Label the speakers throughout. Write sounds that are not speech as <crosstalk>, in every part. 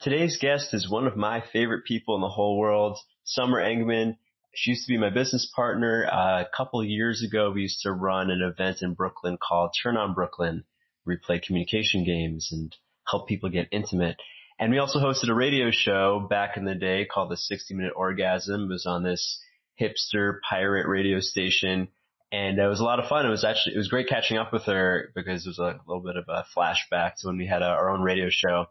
Speaker 1: Today's guest is one of my favorite people in the whole world, Summer Engman. She used to be my business partner. Uh, a couple years ago, we used to run an event in Brooklyn called Turn on Brooklyn. We play communication games and help people get intimate. And we also hosted a radio show back in the day called the 60 Minute Orgasm. It was on this hipster pirate radio station. And it was a lot of fun. It was actually, it was great catching up with her because it was a little bit of a flashback to when we had a, our own radio show.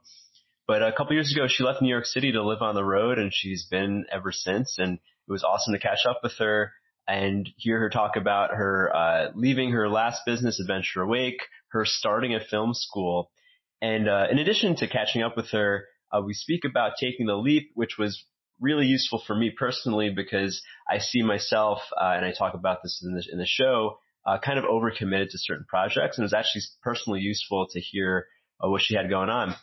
Speaker 1: But a couple years ago, she left New York City to live on the road and she's been ever since. And it was awesome to catch up with her and hear her talk about her, uh, leaving her last business adventure Awake, her starting a film school. And, uh, in addition to catching up with her, uh, we speak about taking the leap, which was really useful for me personally because I see myself, uh, and I talk about this in the, in the show, uh, kind of overcommitted to certain projects, and it was actually personally useful to hear uh, what she had going on.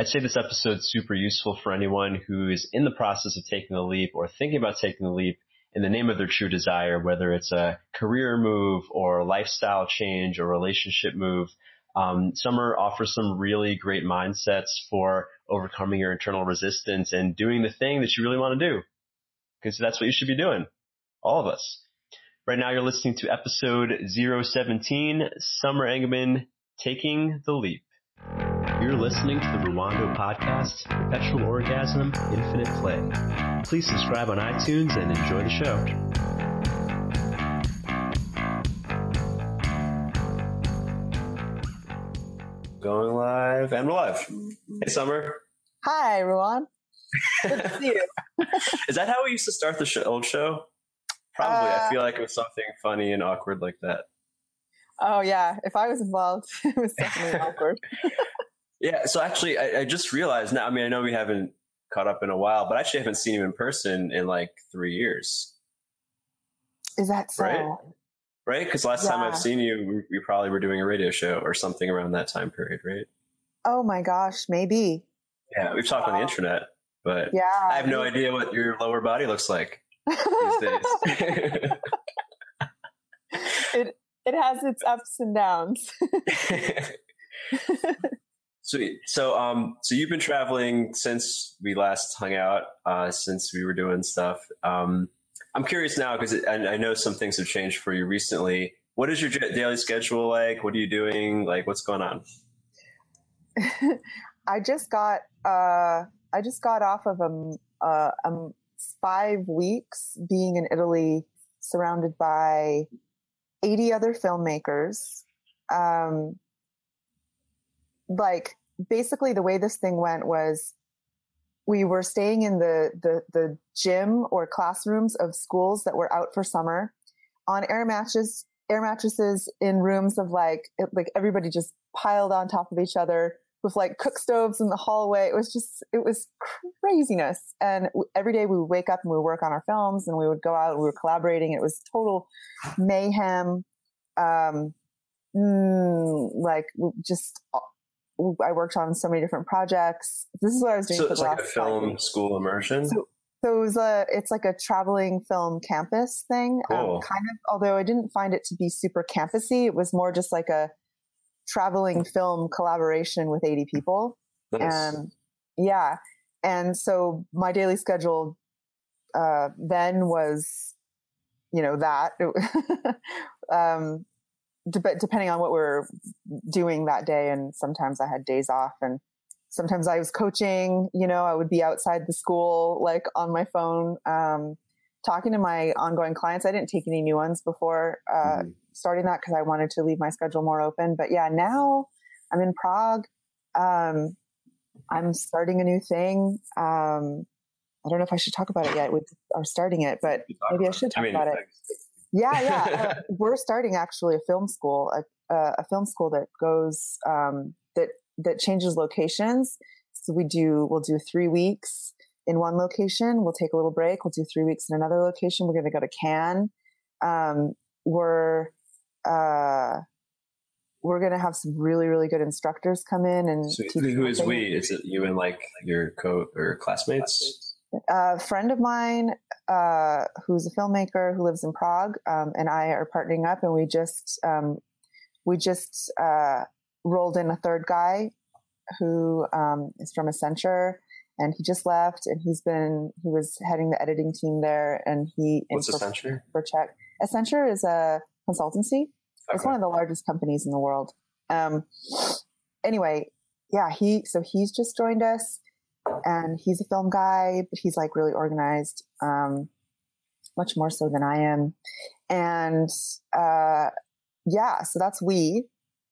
Speaker 1: I'd say this episode's super useful for anyone who is in the process of taking the leap or thinking about taking the leap in the name of their true desire, whether it's a career move or lifestyle change or relationship move. Um, Summer offers some really great mindsets for overcoming your internal resistance and doing the thing that you really want to do. Because that's what you should be doing. All of us. Right now you're listening to episode 017, Summer Engman, Taking the Leap. You're listening to the Rwando podcast, Perpetual Orgasm, Infinite Play. Please subscribe on iTunes and enjoy the show. Going live and we're live. Hey, Summer.
Speaker 2: Hi, everyone. Good to see you. <laughs>
Speaker 1: Is that how we used to start the show, old show? Probably. I
Speaker 2: Uh,
Speaker 1: feel like it was something funny and awkward like that.
Speaker 2: Oh yeah, if I was involved, <laughs> it was definitely <laughs> awkward.
Speaker 1: Yeah. So actually, I, I just realized now. I mean, I know we haven't caught up in a while, but I actually haven't seen you in person in like three years,
Speaker 2: Is that so?
Speaker 1: Right? right? Because last time I've seen you, we, we probably were doing a radio show or something around that time period, right?
Speaker 2: Oh my gosh, maybe.
Speaker 1: Yeah, we've talked on the internet, but
Speaker 2: Yeah.
Speaker 1: I have no idea what your lower body looks like these days. <laughs>
Speaker 2: it it has its ups and downs. <laughs> <laughs>
Speaker 1: Sweet. So, um, so you've been traveling since we last hung out, uh, since we were doing stuff. Um, I'm curious now because I, I know some things have changed for you recently. What is your daily schedule like? What are you doing? Like, what's going on? <laughs>
Speaker 2: I just got uh I just got off of a, uh um five weeks being in Italy surrounded by 80 other filmmakers. Um like basically the way this thing went was we were staying in the the the gym or classrooms of schools that were out for summer on air mattresses air mattresses in rooms of like like everybody just piled on top of each other with like cook stoves in the hallway. It was just, it was craziness. And every day we would wake up and we would work on our films and we would go out and we were collaborating. It was total mayhem. Um, mm, like just, uh, I worked on so many different projects. This is what I was doing
Speaker 1: So
Speaker 2: for
Speaker 1: it's like a film school immersion.
Speaker 2: So- So it was a, it's like a traveling film campus thing.
Speaker 1: Cool.
Speaker 2: Um, kind of, although I didn't find it to be super campusy. It was more just like a traveling film collaboration with 80 people.
Speaker 1: Nice.
Speaker 2: And yeah. And so my daily schedule, uh, then was, you know, that, <laughs> um, dep- depending on what we're doing that day. And sometimes I had days off and sometimes I was coaching, you know, I would be outside the school, like on my phone, um, talking to my ongoing clients. I didn't take any new ones before, uh,
Speaker 1: Mhm.
Speaker 2: Starting that because I wanted to leave my schedule more open. But yeah, now I'm in Prague. Um, I'm starting a new thing. Um, I don't know if I should talk about it yet. We are starting it, but maybe I should talk
Speaker 1: mean,
Speaker 2: about it. Yeah, yeah. <laughs> uh, we're starting actually a film school, a, a, a film school that goes um, that that changes locations. So we do we'll do three weeks in one location. We'll take a little break. We'll do three weeks in another location. We're going to go to Cannes. Um, we're uh, we're going to have some really really good instructors come in and teach
Speaker 1: Who is we? Is it you and like your co or classmates?
Speaker 2: a friend of mine uh, who's a filmmaker who lives in Prague um, and I are partnering up, and we just um, we just uh, rolled in a third guy who um, is from Accenture, and he just left, and he's been he was heading the editing team there, and he
Speaker 1: what's Accenture
Speaker 2: for check. Accenture is a consultancy. Okay. It's one of the largest companies in the world. Um, anyway, yeah, he so he's just joined us, and he's a film guy, but he's like really organized, um, much more so than I am, and uh, yeah, so that's we,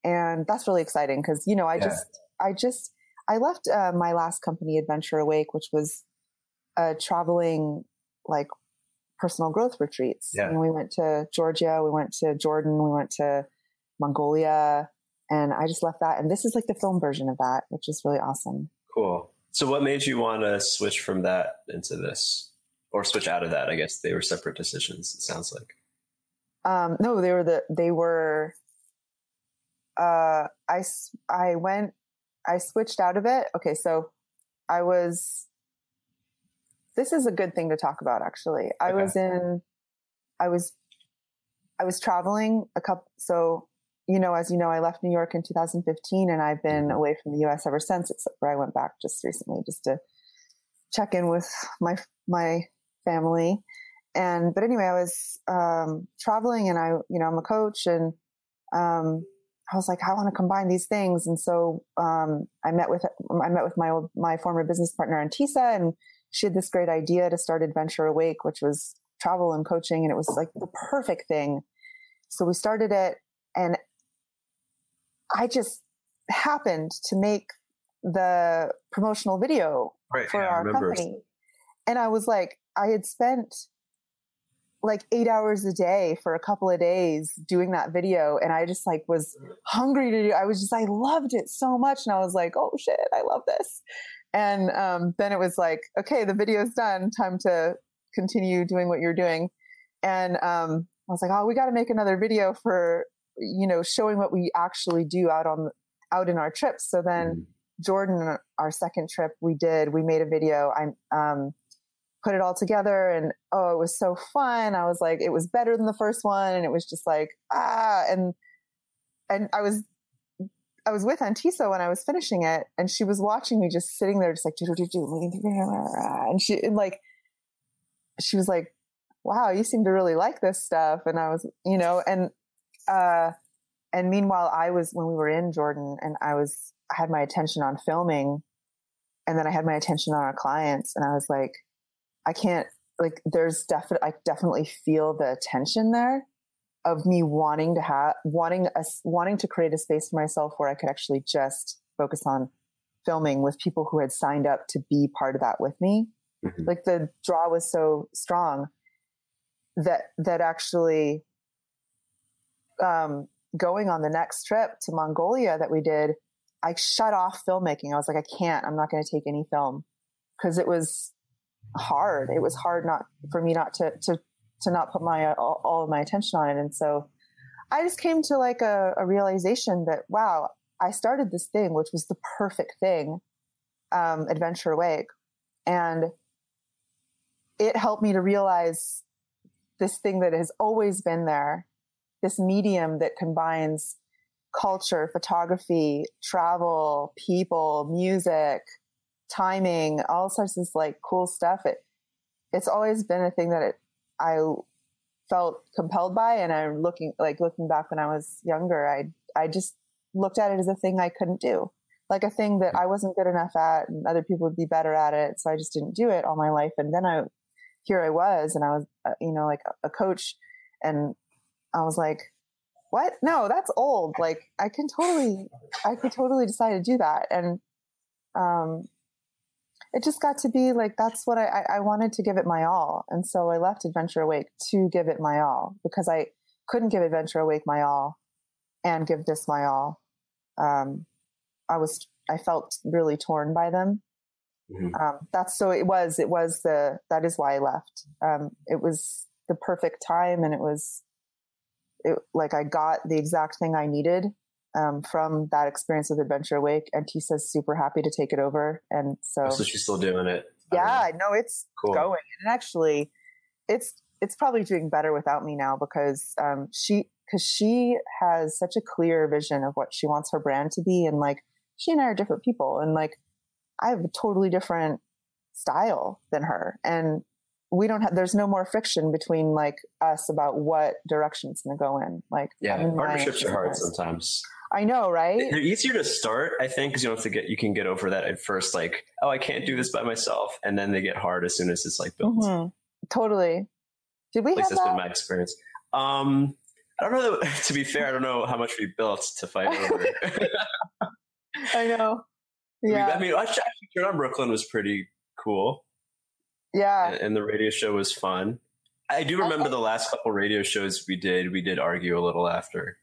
Speaker 2: and that's really exciting because you know I yeah. just I just I left uh, my last company, Adventure Awake, which was a traveling like personal growth retreats. Yeah. And we went to Georgia, we went to Jordan, we went to Mongolia, and I just left that. And this is like the film version of that, which is really awesome.
Speaker 1: Cool. So, what made you want to switch from that into this, or switch out of that? I guess they were separate decisions. It sounds like.
Speaker 2: Um, no, they were the they were. Uh, I I went, I switched out of it. Okay, so I was. This is a good thing to talk about. Actually, I okay. was in, I was, I was traveling a couple. So you know, as you know, I left New York in 2015 and I've been away from the US ever since, except for I went back just recently just to check in with my, my family. And, but anyway, I was, um, traveling and I, you know, I'm a coach and, um, I was like, I want to combine these things. And so, um, I met with, I met with my old, my former business partner, Antisa, and she had this great idea to start Adventure Awake, which was travel and coaching. And it was like the perfect thing. So we started it and I just happened to make the promotional video right, for yeah, our company. And I was like, I had spent like eight hours a day for a couple of days doing that video. And I just like was hungry to do, I was just, I loved it so much. And I was like, oh shit, I love this. And um, then it was like, okay, the video's done. Time to continue doing what you're doing. And um, I was like, oh, we got to make another video for you know, showing what we actually do out on, out in our trips. So then mm-hmm. Jordan, our second trip we did, we made a video. I, um, put it all together and oh, it was so fun. I was like, it was better than the first one. And it was just like, ah, and, and I was, I was with Antisa when I was finishing it and she was watching me just sitting there, just like, do, do, do, and she, and like, she was like, wow, you seem to really like this stuff. And I was, you know, and uh, and meanwhile, I was when we were in Jordan, and I was I had my attention on filming, and then I had my attention on our clients, and I was like, I can't like. There's definitely I definitely feel the tension there of me wanting to have wanting a, wanting to create a space for myself where I could actually just focus on filming with people who had signed up to be part of that with me. Mm-hmm. Like the draw was so strong that that actually um, going on the next trip to Mongolia that we did, I shut off filmmaking. I was like, I can't, I'm not going to take any film because it was hard. It was hard not for me not to, to, to not put my, all, all of my attention on it. And so I just came to like a, a, realization that, wow, I started this thing, which was the perfect thing, um, Adventure Awake. And it helped me to realize this thing that has always been there this medium that combines culture, photography, travel, people, music, timing, all sorts of like cool stuff. It it's always been a thing that it, I felt compelled by, and I'm looking like looking back when I was younger. I I just looked at it as a thing I couldn't do, like a thing that I wasn't good enough at, and other people would be better at it. So I just didn't do it all my life. And then I here I was, and I was uh, you know like a coach and I was like, what? No, that's old. Like I can totally, I could totally decide to do that. And, um, it just got to be like, that's what I, I wanted to give it my all. And so I left Adventure Awake to give it my all because I couldn't give Adventure Awake my all and give this my all. Um, I was, I felt really torn by them. Mm-hmm. Um, that's so it was, it was the, that is why I left. Um, it was the perfect time and it was, it, like I got the exact thing I needed um, from that experience with Adventure Awake, Antisa's super happy to take it over. And so,
Speaker 1: so she's still doing it.
Speaker 2: Yeah, I know it's cool. going, and actually, it's it's probably doing better without me now because um, she because she has such a clear vision of what she wants her brand to be, and like she and I are different people. And like, I have a totally different style than her. And we don't have, there's no more friction between like us about what direction it's going to go in. Like,
Speaker 1: yeah, partnerships are hard sometimes.
Speaker 2: I know, right?
Speaker 1: They're easier to start, I think, because you don't have to get, you can get over that at first, like, oh, I can't do this by myself. And then they get hard as soon as it's like built. Mm-hmm.
Speaker 2: Totally. Did we
Speaker 1: At least
Speaker 2: that's
Speaker 1: that? been my experience. Um, I don't know. That, <laughs> to be fair, I don't know how much we built to fight over. <laughs>
Speaker 2: I know. Yeah.
Speaker 1: I mean, actually, Turn on Brooklyn was pretty cool.
Speaker 2: Yeah.
Speaker 1: And, and, the radio show was fun. I do remember the last couple radio shows we did. We did argue a little after.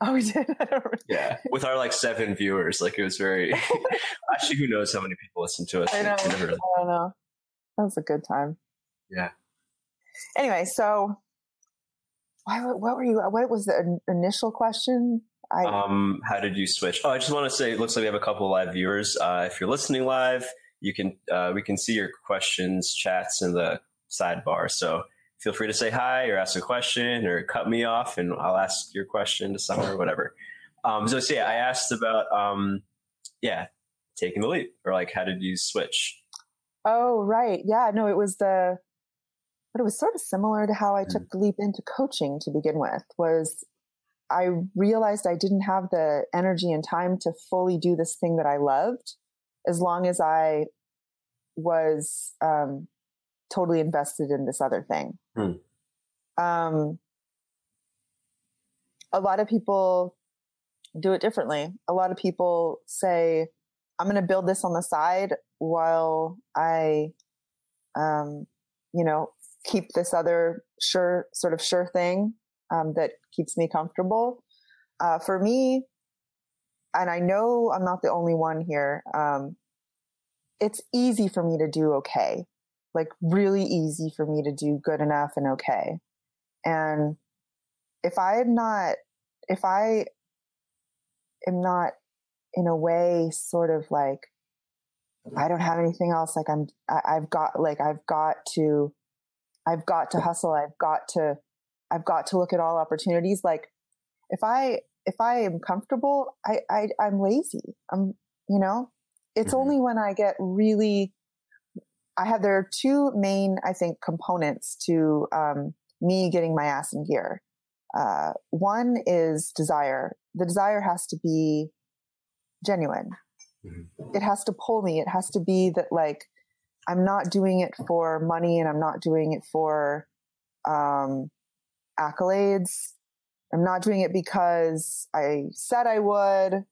Speaker 2: Oh, we did. <laughs>
Speaker 1: yeah, with our like seven viewers, like it was very. <laughs> actually, who knows how many people listen to us?
Speaker 2: I know. I don't know. That was a good time.
Speaker 1: Yeah.
Speaker 2: Anyway, so why, what were you? What was the initial question?
Speaker 1: I, um, how did you switch? Oh, I just want to say, it looks like we have a couple live viewers. Uh, if you're listening live, you can uh, we can see your questions, chats in the sidebar. So feel free to say hi or ask a question or cut me off, and I'll ask your question to someone or whatever. Um, so, so yeah, I asked about um, yeah, taking the leap or like how did you switch?
Speaker 2: Oh, right. Yeah, no, it was the but it was sort of similar to how I mm. took the leap into coaching to begin with was I realized I didn't have the energy and time to fully do this thing that I loved as long as I was um, totally invested in this other thing. Hmm. Um, a lot of people do it differently. A lot of people say, I'm going to build this on the side while I, um, you know, keep this other sure, sort of sure thing um, that keeps me comfortable. Uh, for me, and I know I'm not the only one here, um, it's easy for me to do okay like really easy for me to do good enough and okay. And if I am not, if I am not in a way sort of like, I don't have anything else, like I'm, I, I've got, like, I've got to, I've got to hustle. I've got to, I've got to look at all opportunities. Like if I, if I am comfortable, I, I, I'm lazy. I'm, you know, it's mm-hmm. only when I get really I have there are two main, I think, components to um, me getting my ass in gear. Uh, one is desire. The desire has to be genuine. Mm-hmm. It has to pull me. It has to be that like I'm not doing it for money and I'm not doing it for um, accolades. I'm not doing it because I said I would.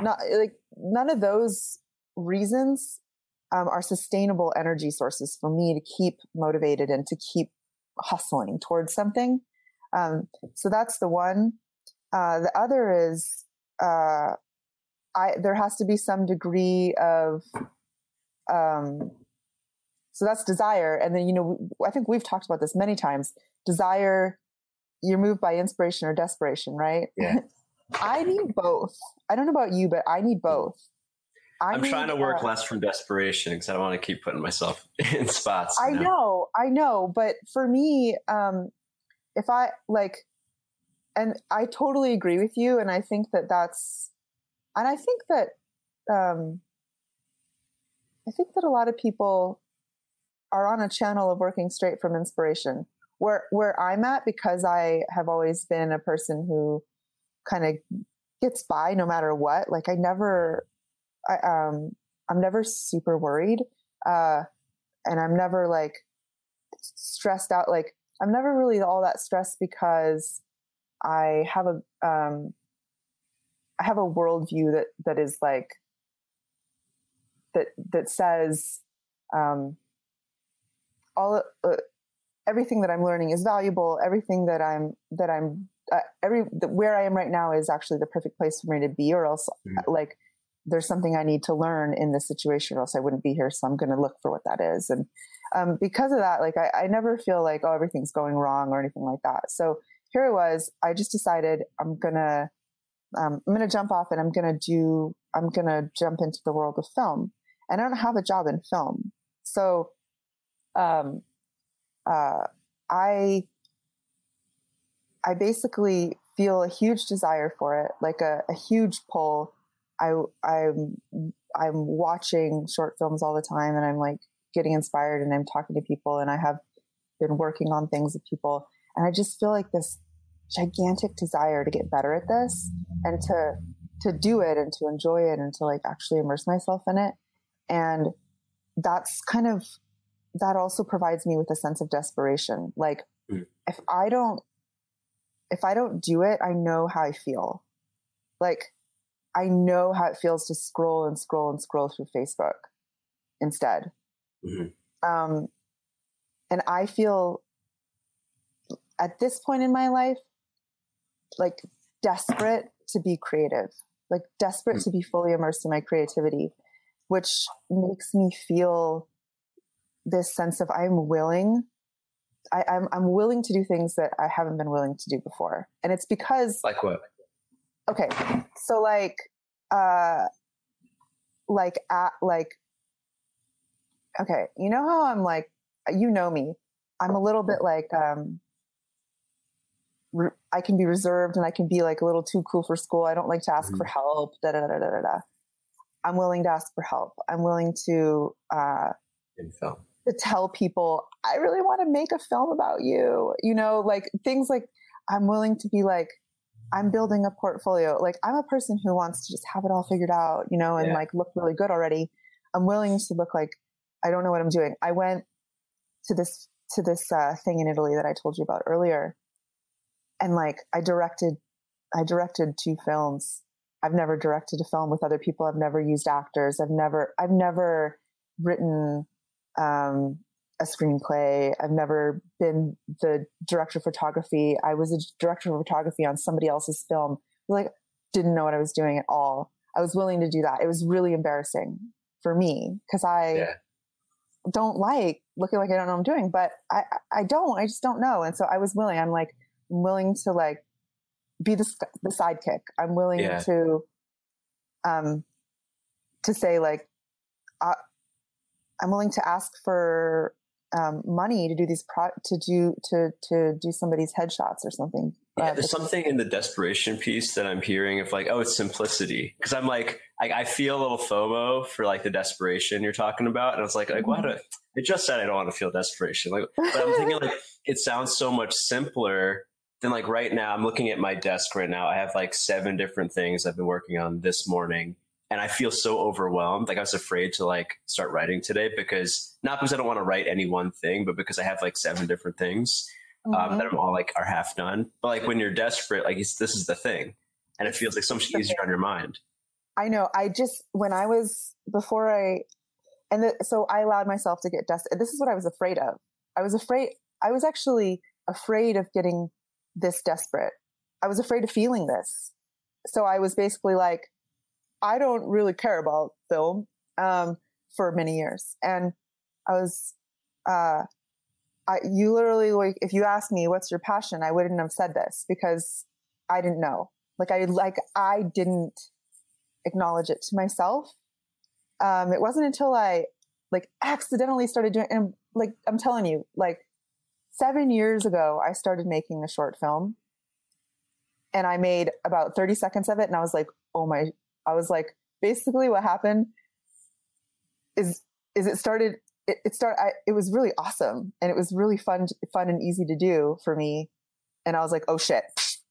Speaker 2: Not like none of those reasons um, are sustainable energy sources for me to keep motivated and to keep hustling towards something. Um, so that's the one. Uh, the other is uh, I there has to be some degree of um, so that's desire, and then you know I think we've talked about this many times. Desire, you're moved by inspiration or desperation, right?
Speaker 1: Yeah. <laughs>
Speaker 2: I need both. I don't know about you, but I need both.
Speaker 1: I am trying to work uh, less from desperation because I don't want to keep putting myself <laughs> in spots.
Speaker 2: I know? know, I know, but for me, um, if I like, and I totally agree with you, and I think that that's, and I think that, um, I think that a lot of people are on a channel of working straight from inspiration. Where where I'm at, because I have always been a person who kind of gets by no matter what. Like I never I, um, I'm never super worried. Uh, and I'm never like stressed out. Like I'm never really all that stressed because I have a, um, I have a worldview that, that is like, that, that says, um, all, uh, everything that I'm learning is valuable. Everything that I'm, that I'm, uh, every, the, where I am right now is actually the perfect place for me to be or else mm-hmm. like, there's something I need to learn in this situation, or else I wouldn't be here. So I'm going to look for what that is. And um, because of that, like I, I never feel like oh everything's going wrong or anything like that. So here it was. I just decided I'm gonna um, I'm gonna jump off and I'm gonna do I'm gonna jump into the world of film. And I don't have a job in film, so um, uh, I I basically feel a huge desire for it, like a, a huge pull I I'm I'm watching short films all the time, and I'm like getting inspired, and I'm talking to people, and I have been working on things with people, and I just feel like this gigantic desire to get better at this and to to do it and to enjoy it and to like actually immerse myself in it. And that's kind of that also provides me with a sense of desperation. Like mm. if i don't if i don't do it i know how i feel. Like i know how it feels to scroll and scroll and scroll through facebook instead mm-hmm. um and i feel at this point in my life like desperate to be creative, like desperate mm. to be fully immersed in my creativity, which makes me feel this sense of I'm willing. I, I'm I'm willing to do things that I haven't been willing to do before, and it's because
Speaker 1: like what?
Speaker 2: Okay, so like, uh, like at like, okay, you know how I'm like, you know me, I'm a little bit like um re- I can be reserved and I can be like a little too cool for school. I don't like to ask mm-hmm. for help. Da, da, da, da, da, da. I'm willing to ask for help. I'm willing to uh, to tell people I really want to make a film about you. You know, like things like I'm willing to be like I'm building a portfolio. Like I'm a person who wants to just have it all figured out, you know, and yeah. like look really good already. I'm willing to look like I don't know what I'm doing. I went to this to this uh, thing in Italy that I told you about earlier, and like I directed, I directed two films. I've never directed a film with other people. I've never used actors. I've never, I've never written um, a screenplay. I've never been the director of photography. I was a director of photography on somebody else's film. Like, didn't know what I was doing at all. I was willing to do that. It was really embarrassing for me because I yeah. don't like looking like I don't know what I'm doing, but I, I don't, I just don't know. And so I was willing. I'm like, I'm willing to like be the the sidekick. I'm willing yeah. to um to say like uh, I'm willing to ask for um, money to do these pro to do to to do somebody's headshots or something.
Speaker 1: Yeah, uh, there's something in the desperation piece that I'm hearing of like, oh, it's simplicity. Because I'm like, I, I, feel a little FOMO for like the desperation you're talking about, and I was like, like, mm-hmm. what? It just said I don't want to feel desperation. Like, but I'm <laughs> thinking like it sounds so much simpler than like right now i'm looking at my desk right now i have like seven different things i've been working on this morning and i feel so overwhelmed like i was afraid to like start writing today because not because i don't want to write any one thing but because i have like seven different things um, mm-hmm. that i'm all like are half done but like when you're desperate like this is the thing and it feels like so much easier on your mind
Speaker 2: i know i just when i was before i and the, so i allowed myself to get desperate this is what i was afraid of i was afraid i was actually afraid of getting this desperate. I was afraid of feeling this. So I was basically like, I don't really care about film um, for many years. And I was, uh, I, you literally, like, if you asked me, what's your passion? I wouldn't have said this because I didn't know. Like, I, like, I didn't acknowledge it to myself. Um, it wasn't until I, like, accidentally started doing, and like, I'm telling you, like, seven years ago, I started making a short film and I made about 30 seconds of it. And I was like, oh my, I was like, basically what happened is, is it started, it, it started, I, it was really awesome and it was really fun, fun and easy to do for me. And I was like, oh shit.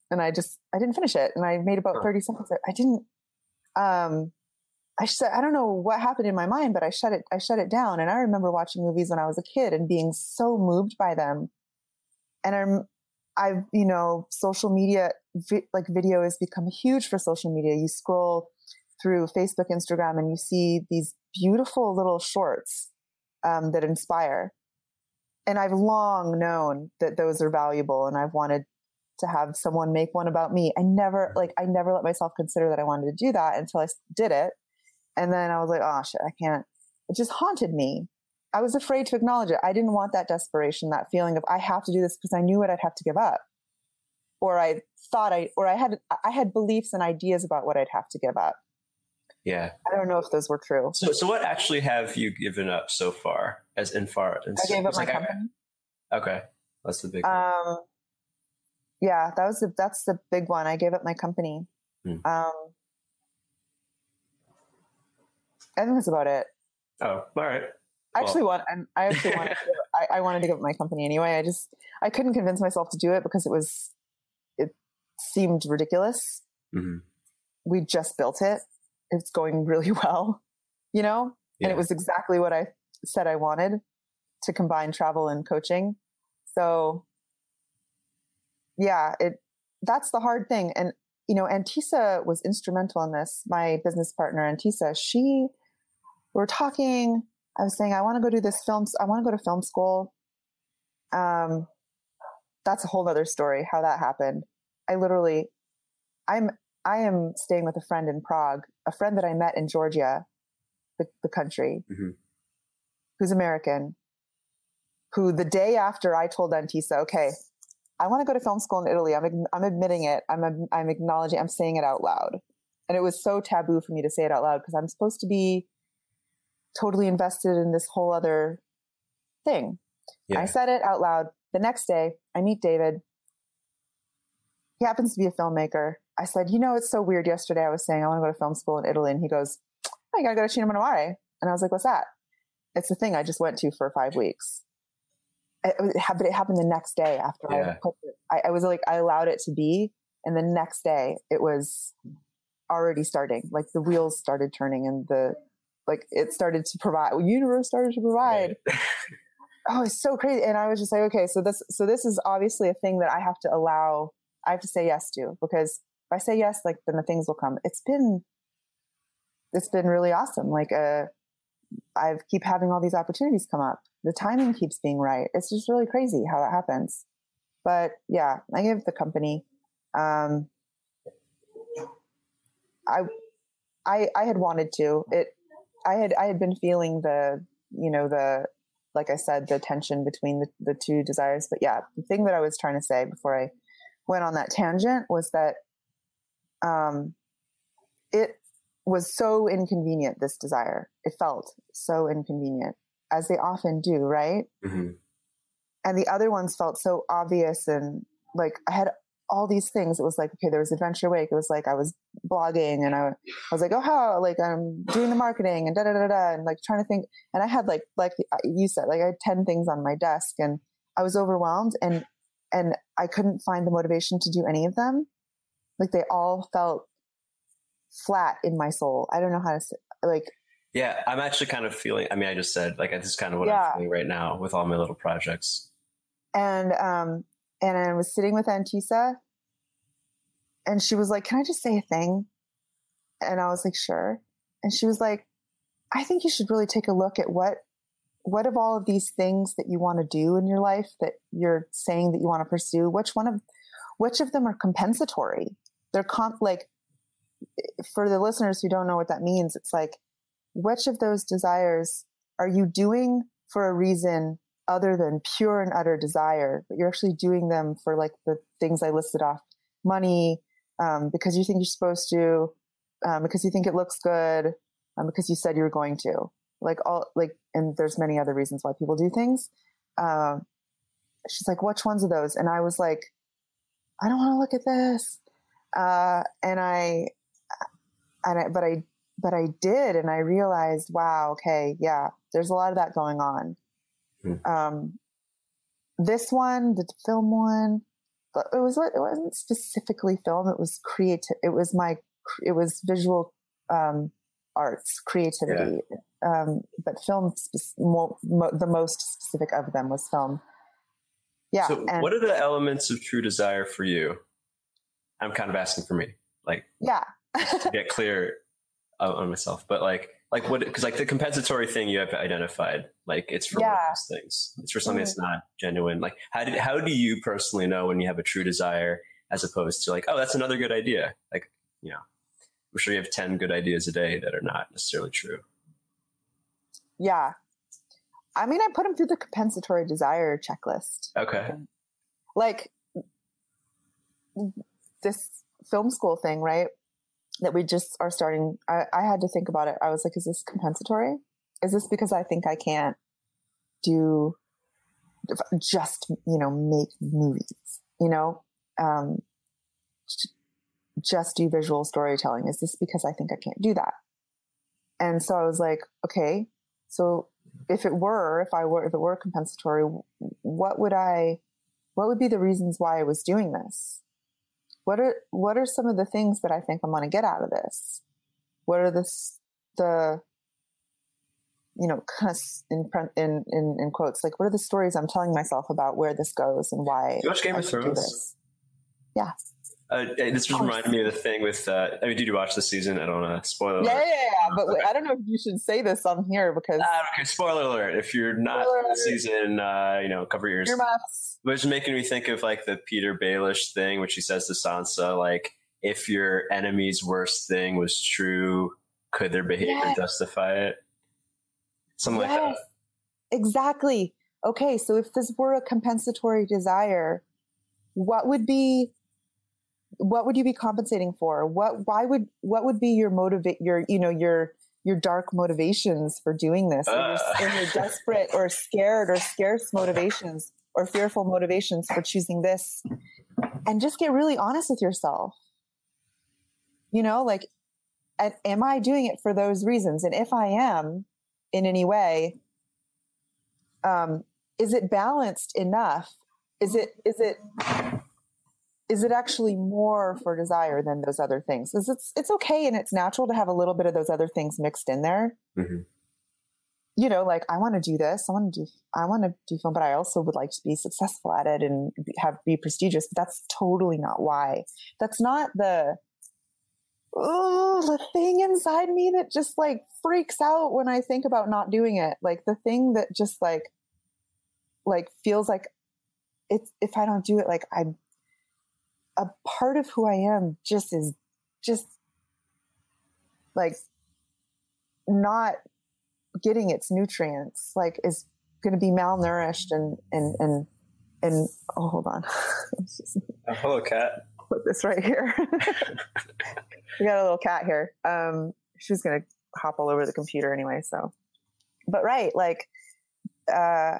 Speaker 2: And I just, I didn't finish it. And I made about 30 seconds. I didn't, um, I said, I don't know what happened in my mind, but I shut it, I shut it down. And I remember watching movies when I was a kid and being so moved by them. And I'm, I've, you know, social media, vi- like video has become huge for social media. You scroll through Facebook, Instagram, and you see these beautiful little shorts um, that inspire. And I've long known that those are valuable and I've wanted to have someone make one about me. I never, like, I never let myself consider that I wanted to do that until I did it. And then I was like, oh shit, I can't. It just haunted me. I was afraid to acknowledge it. I didn't want that desperation, that feeling of I have to do this because I knew what I'd have to give up. Or I thought I, or I had, I had beliefs and ideas about what I'd have to give up.
Speaker 1: Yeah.
Speaker 2: I don't know if those were true.
Speaker 1: So, so what actually have you given up so far as in far?
Speaker 2: I gave up my like company.
Speaker 1: I, okay. That's the big
Speaker 2: one. Um, yeah, that was the, that's the big one. I gave up my company. Hmm. Um, I think that's about it.
Speaker 1: Oh, all right.
Speaker 2: I actually want, I actually wanted, to, I, I wanted to give up my company anyway. I just, I couldn't convince myself to do it because it was, it seemed ridiculous.
Speaker 1: Mm-hmm.
Speaker 2: We just built it. It's going really <laughs> well, you know,
Speaker 1: Yeah.
Speaker 2: and it was exactly what I said I wanted to combine travel and coaching. So yeah, it, that's the hard thing. And, you know, Antisa was instrumental in this. My business partner, Antisa, she we are talking, I was saying, I want to go do this film. I want to go to film school. Um, that's a whole other story, how that happened. I literally, I'm, I am staying with a friend in Prague, a friend that I met in Georgia, the, the country,
Speaker 1: Mhm.
Speaker 2: who's American, who the day after I told Antisa, okay, I want to go to film school in Italy. I'm, I'm admitting it. I'm, I'm acknowledging, I'm saying it out loud. And it was so taboo for me to say it out loud because I'm supposed to be totally invested in this whole other thing.
Speaker 1: Yeah.
Speaker 2: I said it out loud. The next day, I meet David. He happens to be a filmmaker. I said, You know, it's so weird. Yesterday, I was saying I want to go to film school in Italy. And he goes, Oh, you got to go to Cinema Noire. And I was like, What's that? It's the thing I just went to for five weeks. It, it happened, it happened the next day after
Speaker 1: Yeah.
Speaker 2: I put it. I, I was like, I allowed it to be. And the next day, it was already starting. Like the wheels started turning and the, like it started to provide, universe started to provide
Speaker 1: Right. <laughs>
Speaker 2: oh it's so crazy and i was just like okay so this so this is obviously a thing that i have to allow i have to say yes to because if i say yes like then the things will come. It's been it's been really awesome. Like uh i keep having all these opportunities come up. The timing keeps being right. It's just really crazy how that happens. But yeah i give the company um i i i had wanted to. It i had i had been feeling the you know the like I said, the tension between the, the two desires. But yeah, the thing that I was trying to say before I went on that tangent was that um, it was so inconvenient, this desire. It felt so inconvenient, as they often do, right?
Speaker 1: Mhm.
Speaker 2: And the other ones felt so obvious and like I had all these things. It was like, okay, there was Adventure Awake. It was like I was blogging and I, I was like, oh, how, like I'm doing the marketing and da da da da, and like trying to think. And I had like, like you said, like I had 10 things on my desk and I was overwhelmed and, and I couldn't find the motivation to do any of them. Like they all felt flat in my soul. I don't know how to say, like,
Speaker 1: Yeah, I'm actually kind of feeling. I mean, I just said like this is kind of what
Speaker 2: Yeah.
Speaker 1: I'm feeling right now with all my little projects.
Speaker 2: and um and I was sitting with Antisa and she was like, Can I just say a thing? And I was like, Sure. And she was like, I think you should really take a look at what what of all of these things that you want to do in your life that you're saying that you want to pursue, which one of which of them are compensatory? They're like for the listeners who don't know what that means, it's like which of those desires are you doing for a reason other than pure and utter desire, but you're actually doing them for like the things I listed off money, um, because you think you're supposed to, um, because you think it looks good, um, because you said you were going to. Like all, like, and there's many other reasons why people do things. Um, she's like, which ones of those? And I was like, I don't want to look at this. Uh, and I, and I, but I, but I did. And I realized, wow, okay, yeah, there's a lot of that going on. Um, this one, the film one, but it was it wasn't specifically film. It was creative. It was my it was visual um, arts creativity. Um, but film, spe- mo- mo- the most specific of them was film. Yeah.
Speaker 1: So,
Speaker 2: and
Speaker 1: what are the elements of true desire for you? I'm kind of asking for me, like
Speaker 2: yeah.
Speaker 1: to get clear on myself. But like, like what? Because like the compensatory thing you have identified, like it's for one of
Speaker 2: Yeah.
Speaker 1: those things. It's for something that's mm-hmm. not genuine. Like, how did how do you personally know when you have a true desire, as opposed to like, oh, that's another good idea? Like, you know, I'm sure you have ten good ideas a day that are not necessarily true.
Speaker 2: yeah. I mean, I put them through the compensatory desire checklist.
Speaker 1: Okay.
Speaker 2: like this film school thing, right? That we just are starting. I, I had to think about it. I was like, is this compensatory? Is this because I think I can't do just, you know, make movies, you know, um, just do visual storytelling? Is this because I think I can't do that? and so I was like, okay, so if it were, if I were, if it were compensatory, what would I, what would be the reasons why I was doing this? What are, what are some of the things that I think I'm going to get out of this? What are the, the, you know, in, in, in, in quotes, like, what are the stories I'm telling myself about where this goes and why?
Speaker 1: Do you watch Game I of Thrones?
Speaker 2: Yeah.
Speaker 1: Uh, this just reminded me of the thing with. Uh, I mean, did you watch the season? I don't want to spoil it.
Speaker 2: Yeah, yeah, yeah. But okay. I don't know if you should say this on here because.
Speaker 1: Uh, okay, spoiler alert. If you're not in the season, uh, you know, cover your.
Speaker 2: Earmuffs.
Speaker 1: But it's making me think of like the Petyr Baelish thing, which he says to Sansa, like, if your enemy's worst thing was true, could their behavior yes. justify it? Something yes. like that.
Speaker 2: Exactly. Okay, so if this were a compensatory desire, what would be what would you be compensating for? What why would what would be your motivate your you know your your dark motivations for doing this, uh. or, your, or your desperate or scared or scarce motivations or fearful motivations for choosing this, and just get really honest with yourself. You know, like, am I doing it for those reasons? And if I am, in any way, um, is it balanced enough? Is it is it is it actually more for desire than those other things? Is it's it's okay and it's natural to have a little bit of those other things mixed in there. Mm-hmm. You know, like I want to do this, I want to do, I want to do film, but I also would like to be successful at it and have be prestigious. But that's totally not why. That's not the oh the thing inside me that just like freaks out when I think about not doing it. Like the thing that just like like feels like it's if I don't do it, like I'm a part of who I am just is just like not getting its nutrients, like is going to be malnourished and, and, and, and, oh, hold on. <laughs>
Speaker 1: oh, hello, cat.
Speaker 2: Put this right here. <laughs> we got a little cat here. Um, she's going to hop all over the computer anyway. So, but right, like, uh,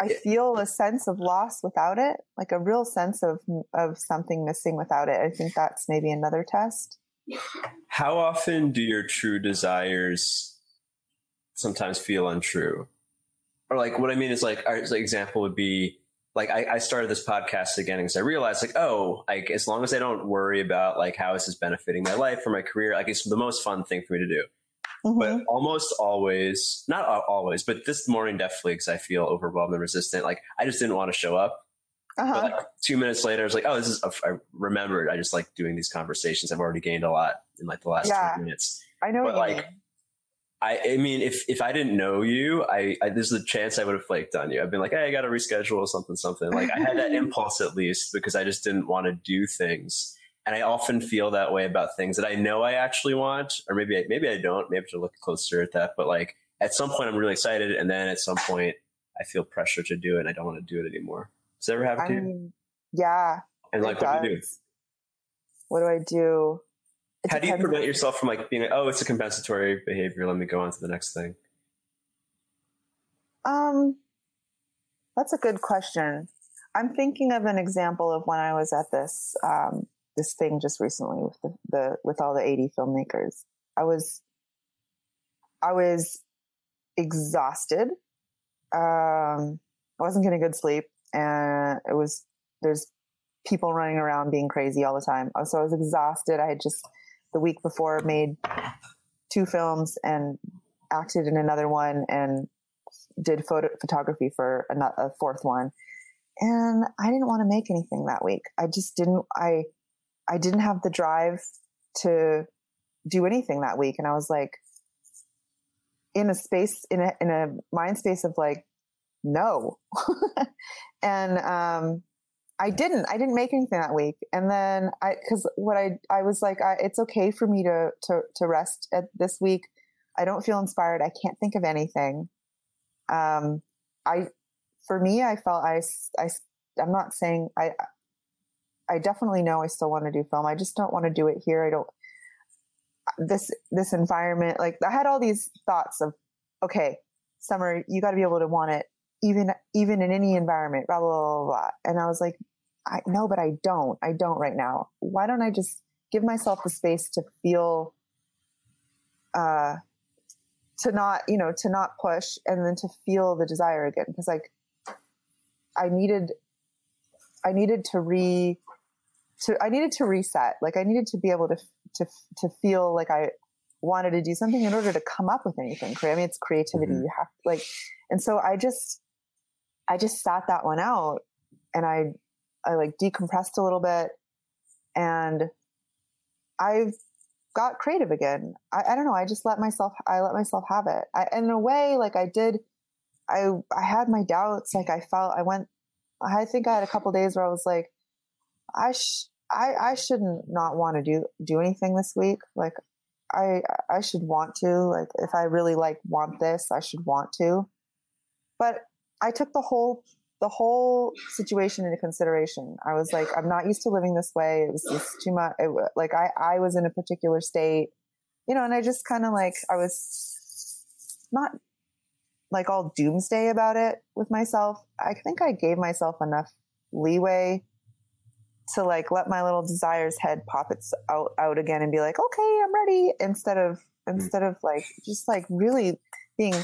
Speaker 2: I feel a sense of loss without it, like a real sense of of something missing without it. I think that's maybe another test.
Speaker 1: How often do your true desires sometimes feel untrue? Or like what I mean is like our example would be like I, I started this podcast again because I realized like oh like as long as I don't worry about like how this is benefiting my life or my career like it's the most fun thing for me to do. Mm-hmm. But almost always, not always, but this morning definitely because I feel overwhelmed and resistant. Like I just didn't want to show up. Uh-huh. But like two minutes later, I was like, oh, this is, a, I remembered. I just like doing these conversations. I've already gained a lot in like the last yeah, minutes.
Speaker 2: I know.
Speaker 1: But like, I, I mean, if, if I didn't know you, I, I, there's a chance I would have flaked on you. I've been like, hey, I got to reschedule something, something. Like I had that <laughs> impulse at least because I just didn't want to do things. And I often feel that way about things that I know I actually want, or maybe I, maybe I don't. Maybe to look closer at that. But like at some point, I'm really excited, and then at some point, I feel pressure to do it, and I don't want to do it anymore. Does that ever happen to you?
Speaker 2: yeah.
Speaker 1: And like, what do you do?
Speaker 2: What do I do?
Speaker 1: It How do you prevent yourself from like being like, oh, it's a compensatory behavior. Let me go on to the next thing.
Speaker 2: Um, that's a good question. I'm thinking of an example of when I was at this um, this thing just recently with the, the with all the 80 filmmakers. I was I was exhausted. Um, I wasn't getting good sleep, and it was there's people running around being crazy all the time. So I was exhausted. I had just the week before made two films and acted in another one and did photo photography for a, a fourth one. And I didn't want to make anything that week. I just didn't. I I didn't have the drive to do anything that week. And I was like, in a space, in a, in a mind space of like, no. <laughs> and, um, I didn't, I didn't make anything that week. And then I, cause what I, I was like, I, it's okay for me to, to, to rest at this week. I don't feel inspired. I can't think of anything. Um, I, for me, I felt I, I, I'm not saying I, I definitely know I still want to do film. I just don't want to do it here. I don't this this environment like I had all these thoughts of okay, summer, you got to be able to want it even even in any environment, blah blah blah blah. And I was like, I know, but I don't. I don't right now. Why don't I just give myself the space to feel uh, to not, you know, to not push and then to feel the desire again. Cause like I needed, I needed to re, to, I needed to reset. Like I needed to be able to, to, to feel like I wanted to do something in order to come up with anything. I mean, it's creativity. Mm-hmm. You have like, and so I just, I just sat that one out and I, I like decompressed a little bit and I've got creative again. I, I, don't know. I just let myself, I let myself have it. I, in a way, like I did, I, I had my doubts. Like I felt, I went, I think I had a couple days where I was like, I, sh- I, I shouldn't not want to do, do anything this week. Like I, I should want to, like, if I really like want this, I should want to. But I took the whole the whole situation into consideration. I was like, I'm not used to living this way. It was just too much. It, like I, I was in a particular state, you know, and I just kind of like, I was not like all doomsday about it with myself. I think I gave myself enough leeway to like let my little desires head pop its out, out again and be like, okay, I'm ready. Instead of, hmm. instead of like, just like really being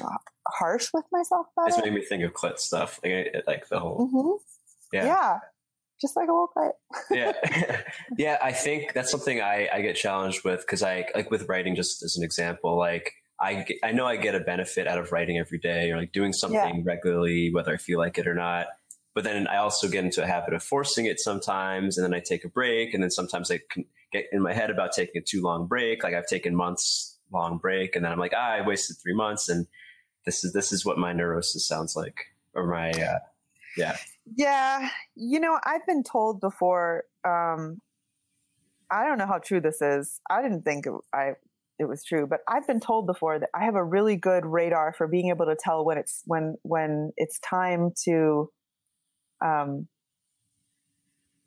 Speaker 2: harsh with myself about
Speaker 1: it's
Speaker 2: it.
Speaker 1: made me think of clit stuff, like, like the whole.
Speaker 2: Mm-hmm. Yeah. Yeah. Just like a little clit. <laughs>
Speaker 1: yeah. <laughs> yeah. I think that's something I, I get challenged with because I, like with writing, just as an example, like I, I know I get a benefit out of writing every day or like doing something yeah. regularly, whether I feel like it or not. But then I also get into a habit of forcing it sometimes, and then I take a break, and then sometimes I get in my head about taking a too long break. Like I've taken months long break, and then I'm like, ah, I wasted three months, and this is this is what my neurosis sounds like or my uh, yeah
Speaker 2: yeah you know i've been told before um i don't know how true this is i didn't think i it was true but i've been told before that i have a really good radar for being able to tell when it's when when it's time to um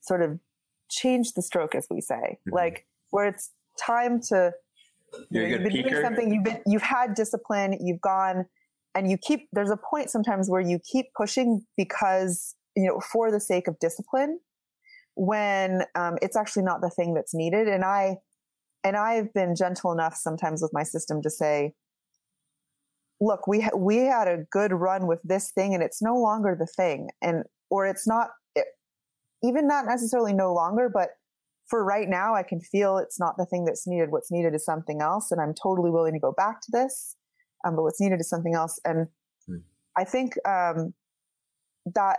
Speaker 2: sort of change the stroke as we say mm-hmm. like where it's time to
Speaker 1: you're
Speaker 2: you have been
Speaker 1: peaker.
Speaker 2: doing something you've been you've had discipline you've gone and you keep there's a point sometimes where you keep pushing because you know for the sake of discipline when um, it's actually not the thing that's needed and i and i've been gentle enough sometimes with my system to say look we ha- we had a good run with this thing and it's no longer the thing and or it's not it, even not necessarily no longer but for right now i can feel it's not the thing that's needed what's needed is something else and i'm totally willing to go back to this um, but what's needed is something else. And mm. I think um, that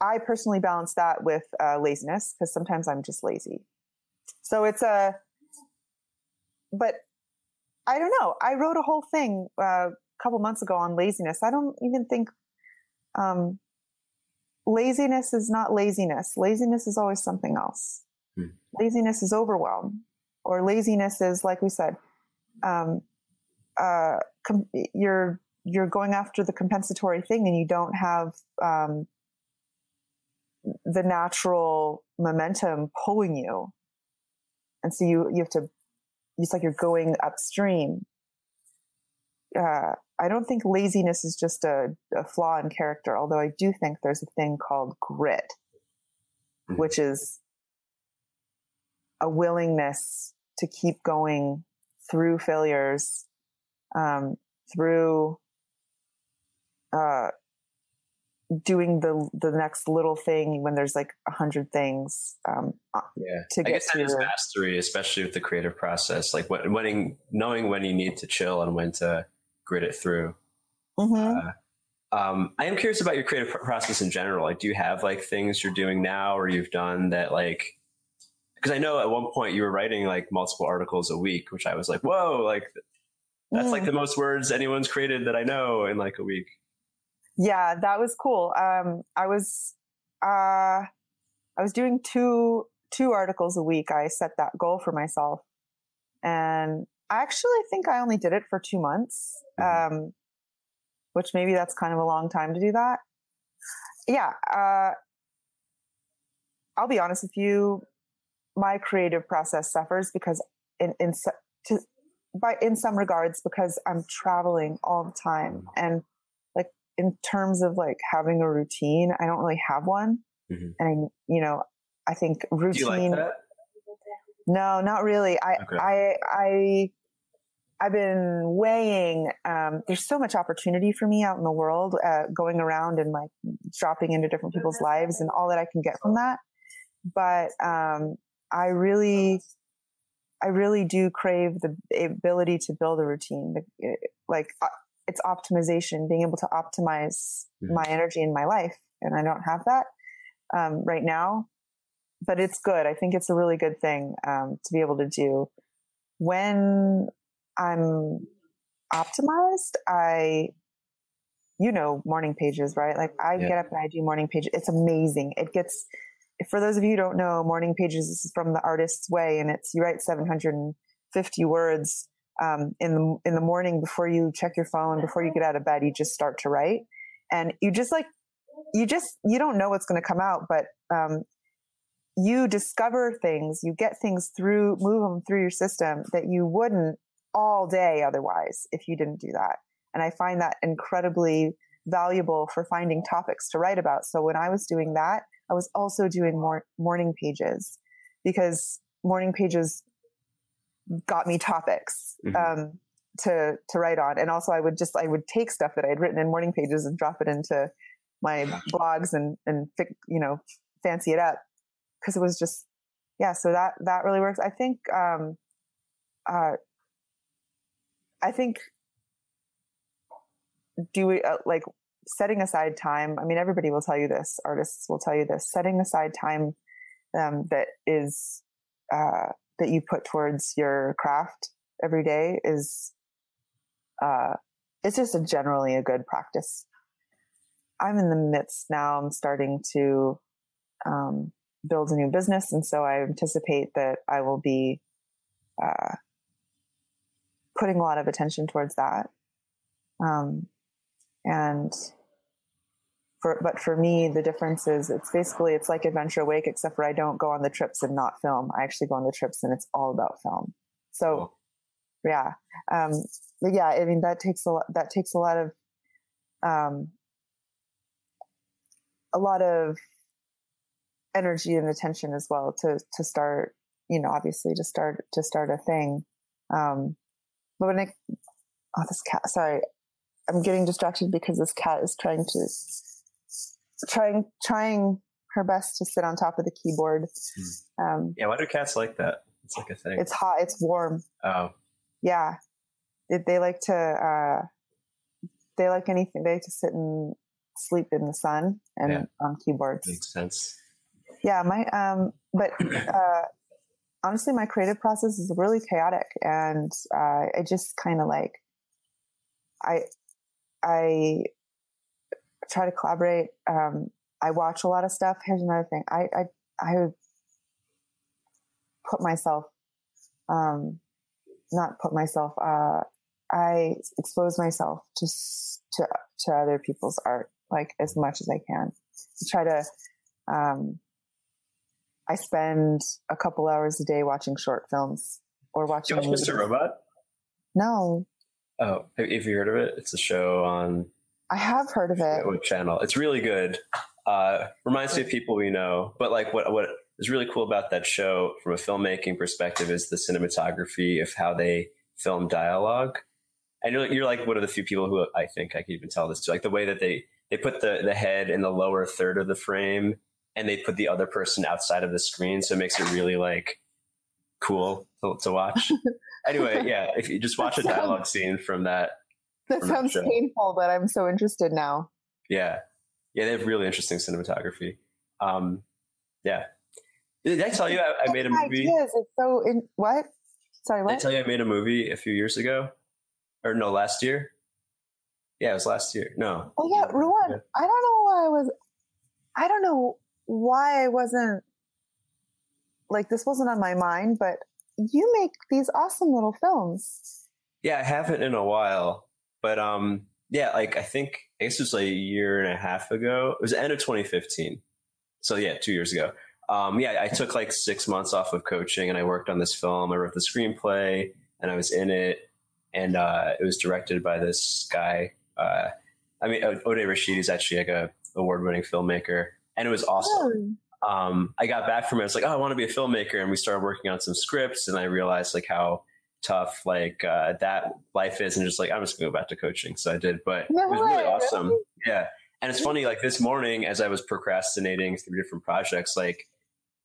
Speaker 2: I personally balance that with uh, laziness because sometimes I'm just lazy. So it's a, but I don't know. I wrote a whole thing uh, a couple months ago on laziness. I don't even think um, laziness is not laziness. Laziness is always something else. Hmm. Laziness is overwhelm, or laziness is, like we said, um, uh, com- you're you're going after the compensatory thing and you don't have um, the natural momentum pulling you and so you you have to it's like you're going upstream uh, i don't think laziness is just a, a, flaw in character although i do think there's a thing called grit mm-hmm. which is a willingness to keep going through failures um, through uh, doing the the next little thing when there's like a hundred things. Um,
Speaker 1: uh, yeah, to get I guess that is mastery, especially with the creative process. Like when, when knowing when you need to chill and when to grit it through.
Speaker 2: Mm-hmm. Uh,
Speaker 1: um, I am curious about your creative process in general. Like, do you have like things you're doing now or you've done that like? Because I know at one point you were writing like multiple articles a week, which I was like, whoa, like that's mm. like the most words anyone's created that I know in like a week.
Speaker 2: Yeah, that was cool. Um, I was, uh, I was doing two, two articles a week. I set that goal for myself and I actually think I only did it for two months. Mm-hmm. Um, which maybe that's kind of a long time to do that. Yeah. Uh, I'll be honest with you. My creative process suffers because in, in, to, by in some regards because I'm traveling all the time mm-hmm. and like in terms of like having a routine, I don't really have one. Mm-hmm. And I, you know, I think routine. No, not really. I, okay. I, I, I've been weighing. Um, there's so much opportunity for me out in the world, uh, going around and like dropping into different people's lives and all that I can get from that. But um, I really, I really do crave the ability to build a routine. Like uh, it's optimization, being able to optimize mm-hmm. my energy in my life, and I don't have that um, right now. But it's good. I think it's a really good thing um, to be able to do when I'm optimized, I, you know, morning pages, right? Like I yeah. get up and I do morning pages. It's amazing. It gets, for those of you who don't know, morning pages is from the artist's way and it's, you write 750 words, um, in the, in the morning before you check your phone, before you get out of bed, you just start to write and you just like, you just, you don't know what's going to come out, but, um, you discover things, you get things through, move them through your system that you wouldn't all day otherwise if you didn't do that. And I find that incredibly valuable for finding topics to write about. So when I was doing that, I was also doing more morning pages because morning pages got me topics mm-hmm. um, to to write on. And also I would just I would take stuff that I had written in morning pages and drop it into my blogs and and you know fancy it up because it was just yeah. So that that really works. I think um, uh, I think do we uh, like setting aside time. I mean, everybody will tell you this. Artists will tell you this. Setting aside time um, that is uh, that you put towards your craft every day is uh, it's just a generally a good practice. I'm in the midst now. I'm starting to um, build a new business, and so I anticipate that I will be uh, putting a lot of attention towards that. Um, and for, but for me, the difference is it's basically, it's like Adventure Awake, except for I don't go on the trips and not film. I actually go on the trips and it's all about film. So yeah. Um, but yeah, I mean, that takes a lot, that takes a lot of, um, a lot of energy and attention as well to, to start, you know, obviously to start, to start a thing. Um, but when I, oh, this cat, sorry, I'm getting distracted because this cat is trying to, trying, trying her best to sit on top of the keyboard.
Speaker 1: Hmm. Um, yeah, why do cats like that? It's like a thing.
Speaker 2: It's hot. It's warm.
Speaker 1: Oh.
Speaker 2: Yeah. They, they like to, uh, they like anything. They like to sit and sleep in the sun and yeah. on keyboards.
Speaker 1: Makes sense.
Speaker 2: Yeah, my um, but <clears throat> uh, honestly, my creative process is really chaotic, and uh, I just kind of like I I try to collaborate. Um, I watch a lot of stuff. Here's another thing. I I I put myself, um, not put myself. Uh, I expose myself to to to other people's art like as much as I can. I try to um, I spend a couple hours a day watching short films or watching.
Speaker 1: You watch Mr. Robot?
Speaker 2: No.
Speaker 1: Oh, have you heard of it? It's a show on.
Speaker 2: I have heard of it.
Speaker 1: What channel? It's really good. Uh, reminds me of people we know, but like what what is really cool about that show from a filmmaking perspective is the cinematography of how they film dialogue. And you're, you're like one of the few people who I think I can even tell this to, like the way that they they put the the head in the lower third of the frame and they put the other person outside of the screen, so it makes it really like cool to, to watch. <laughs> anyway, yeah, if you just watch a dialogue scene from that.
Speaker 2: That from sounds that painful, but I'm so interested now.
Speaker 1: Yeah, yeah, they have really interesting cinematography. Um, yeah, did I tell you I, I made a movie?
Speaker 2: Ideas. It's so in what? Sorry, what?
Speaker 1: Did I tell you I made a movie a few years ago, or no, last year? Yeah, it was last year. No.
Speaker 2: Oh yeah, Ruwan. Yeah. I don't know why I was. I don't know why I wasn't like this wasn't on my mind, but you make these awesome little films.
Speaker 1: Yeah, I haven't in a while, but um, yeah, like I think I guess it was like a year and a half ago. It was the end of 2015, so yeah, two years ago. Um, yeah, I took like six months off of coaching and I worked on this film. I wrote the screenplay and I was in it, and uh, it was directed by this guy. Uh, I mean, Ode Rashid is actually like a award-winning filmmaker and it was awesome. Oh. Um, I got back from it. I was like, oh, I want to be a filmmaker, and we started working on some scripts, and I realized like how tough like uh, that life is, and just like I'm just gonna go back to coaching. So I did, but no it was really awesome. Really? Yeah, and it's funny. Like this morning, as I was procrastinating through different projects, like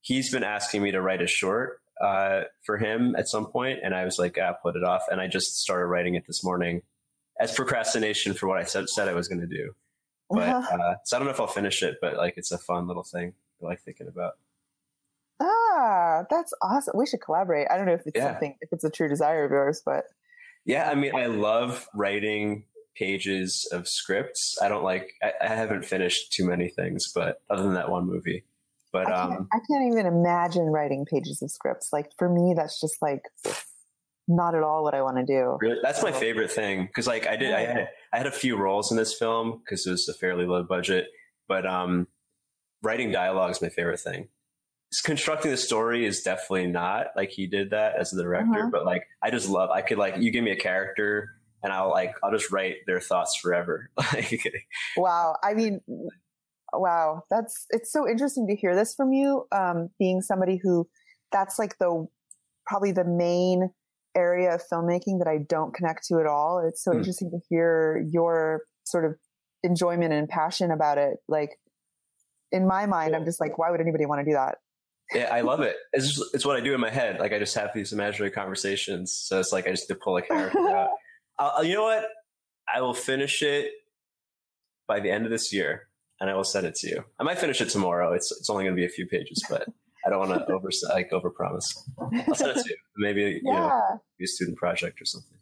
Speaker 1: he's been asking me to write a short uh, for him at some point, and I was like, ah, put it off, and I just started writing it this morning as procrastination for what I said, said I was going to do. But uh-huh. uh, so I don't know if I'll finish it, but like it's a fun little thing I like thinking about.
Speaker 2: Ah, that's awesome. We should collaborate. I don't know if it's yeah. something, if it's a true desire of yours, but
Speaker 1: yeah, I mean, I love writing pages of scripts. I don't like. I, I haven't finished too many things, but other than that one movie. But
Speaker 2: I
Speaker 1: can't, um,
Speaker 2: I can't even imagine writing pages of scripts. Like for me, that's just like not at all what I want to do.
Speaker 1: Really? That's my favorite thing because like I did, I had I had a few roles in this film because it was a fairly low budget, but um, writing dialogue is my favorite thing. Constructing the story is definitely not like he did that as the director, uh-huh. but like I just love. I could like you give me a character and I'll like I'll just write their thoughts forever. <laughs>
Speaker 2: wow, I mean, wow, that's it's so interesting to hear this from you. Um, being somebody who that's like the probably the main area of filmmaking that I don't connect to at all. It's so mm. interesting to hear your sort of enjoyment and passion about it. Like in my mind, I'm just like, why would anybody want to do that?
Speaker 1: Yeah, I love it. <laughs> It's just, it's what I do in my head. Like I just have these imaginary conversations. So it's like I just to pull a character <laughs> out. I'll, you know what? I will finish it by the end of this year, and I will send it to you. I might finish it tomorrow. It's it's only going to be a few pages, but I don't want to over like overpromise. I'll send it to you. Maybe yeah. you know, be a student project or something.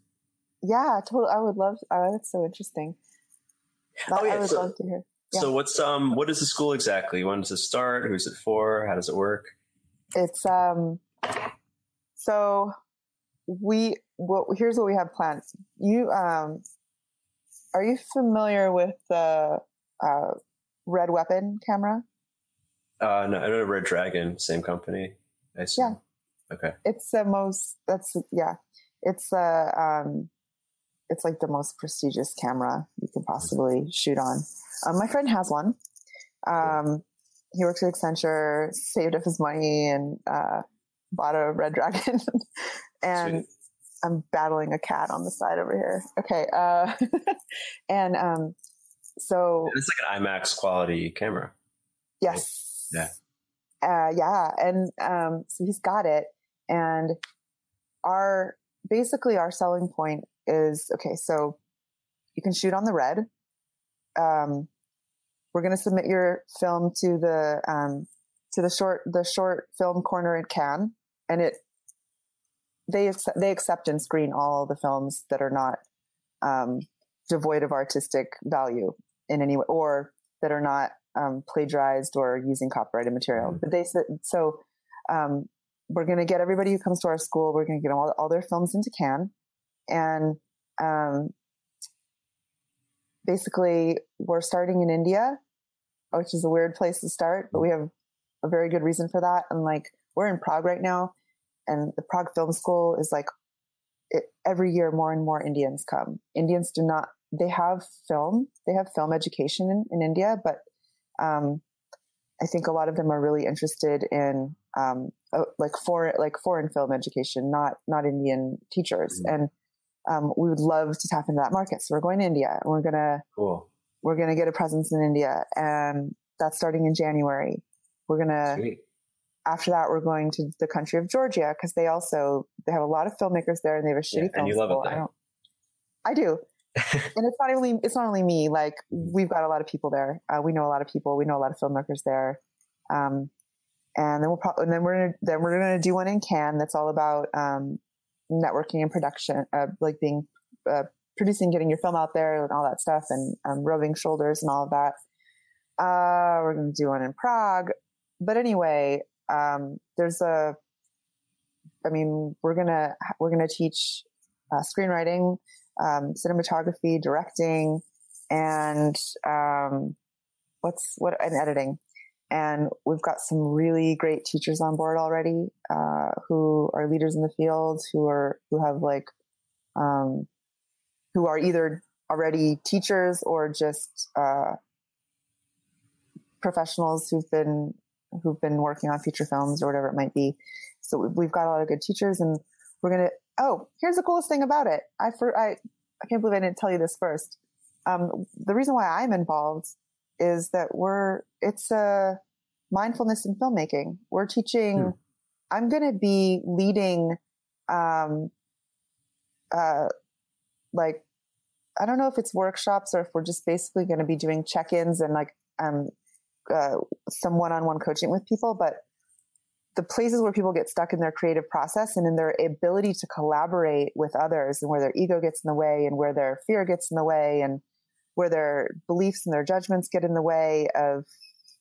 Speaker 2: Yeah, totally. I would love. Oh, that's so interesting.
Speaker 1: oh yeah, I would so, love to hear. Yeah. So what's um what is the school exactly? When does it start? Who's it for? How does it work?
Speaker 2: It's um so we well here's what we have planned. You um are you familiar with the uh, Red Weapon camera?
Speaker 1: Uh, no, I know Red Dragon, same company. I
Speaker 2: Yeah.
Speaker 1: Okay.
Speaker 2: It's the most. That's yeah. It's the uh, um, it's like the most prestigious camera you can possibly shoot on. Um, my friend has one. Um, he works at Accenture, saved up his money, and uh, bought a Red Dragon. <laughs> and Sweet. I'm battling a cat on the side over here. Okay. Uh, <laughs> and um, so
Speaker 1: it's like an IMAX quality camera.
Speaker 2: Yes.
Speaker 1: Yeah.
Speaker 2: Uh, yeah. And um, so he's got it. And our basically our selling point is okay, so you can shoot on the red. Um, we're going to submit your film to the um, to the short the short film corner at Cannes, and it they accept, they accept and screen all the films that are not um, devoid of artistic value in any way, or that are not um, plagiarized or using copyrighted material. Mm-hmm. But they said so. Um, we're going to get everybody who comes to our school. We're going to get all, all their films into Cannes, and um, basically, we're starting in India, which is a weird place to start, but we have a very good reason for that. And like, we're in Prague right now, and the Prague Film School is like it, every year more and more Indians come. Indians do not. They have film. They have film education in, in India, but um, I think a lot of them are really interested in um, uh, like foreign like foreign film education, not not Indian teachers, mm-hmm. and um, we would love to tap into that market. So we're going to India, and we're gonna
Speaker 1: cool.
Speaker 2: we're gonna get a presence in India, and that's starting in January. We're gonna Sweet. after that we're going to the country of Georgia because they also they have a lot of filmmakers there, and they have a shitty yeah, film school. I don't. I do. And it's not only it's not only me. Like we've got a lot of people there. Uh, we know a lot of people. We know a lot of filmmakers there. Um, and then we'll probably then we're gonna then we're gonna do one in Cannes that's all about um, networking and production, uh, like being uh, producing, getting your film out there and all that stuff, and um, rubbing shoulders and all of that. Uh, we're gonna do one in Prague, but anyway, um, there's a. I mean, we're gonna we're gonna teach uh, screenwriting um, cinematography, directing, and um, what's what and editing. And we've got some really great teachers on board already uh, who are leaders in the field, who are who have like um, who are either already teachers or just uh, professionals who've been who've been working on feature films or whatever it might be. So we've got a lot of good teachers, and we're gonna oh, here's the coolest thing about it. I for I I can't believe I didn't tell you this first. Um, the reason why I'm involved is that we're it's a mindfulness in filmmaking. We're teaching. Hmm. I'm going to be leading, um, uh, like I don't know if it's workshops or if we're just basically going to be doing check-ins and like um, uh, some one-on-one coaching with people, but the places where people get stuck in their creative process and in their ability to collaborate with others and where their ego gets in the way and where their fear gets in the way and where their beliefs and their judgments get in the way of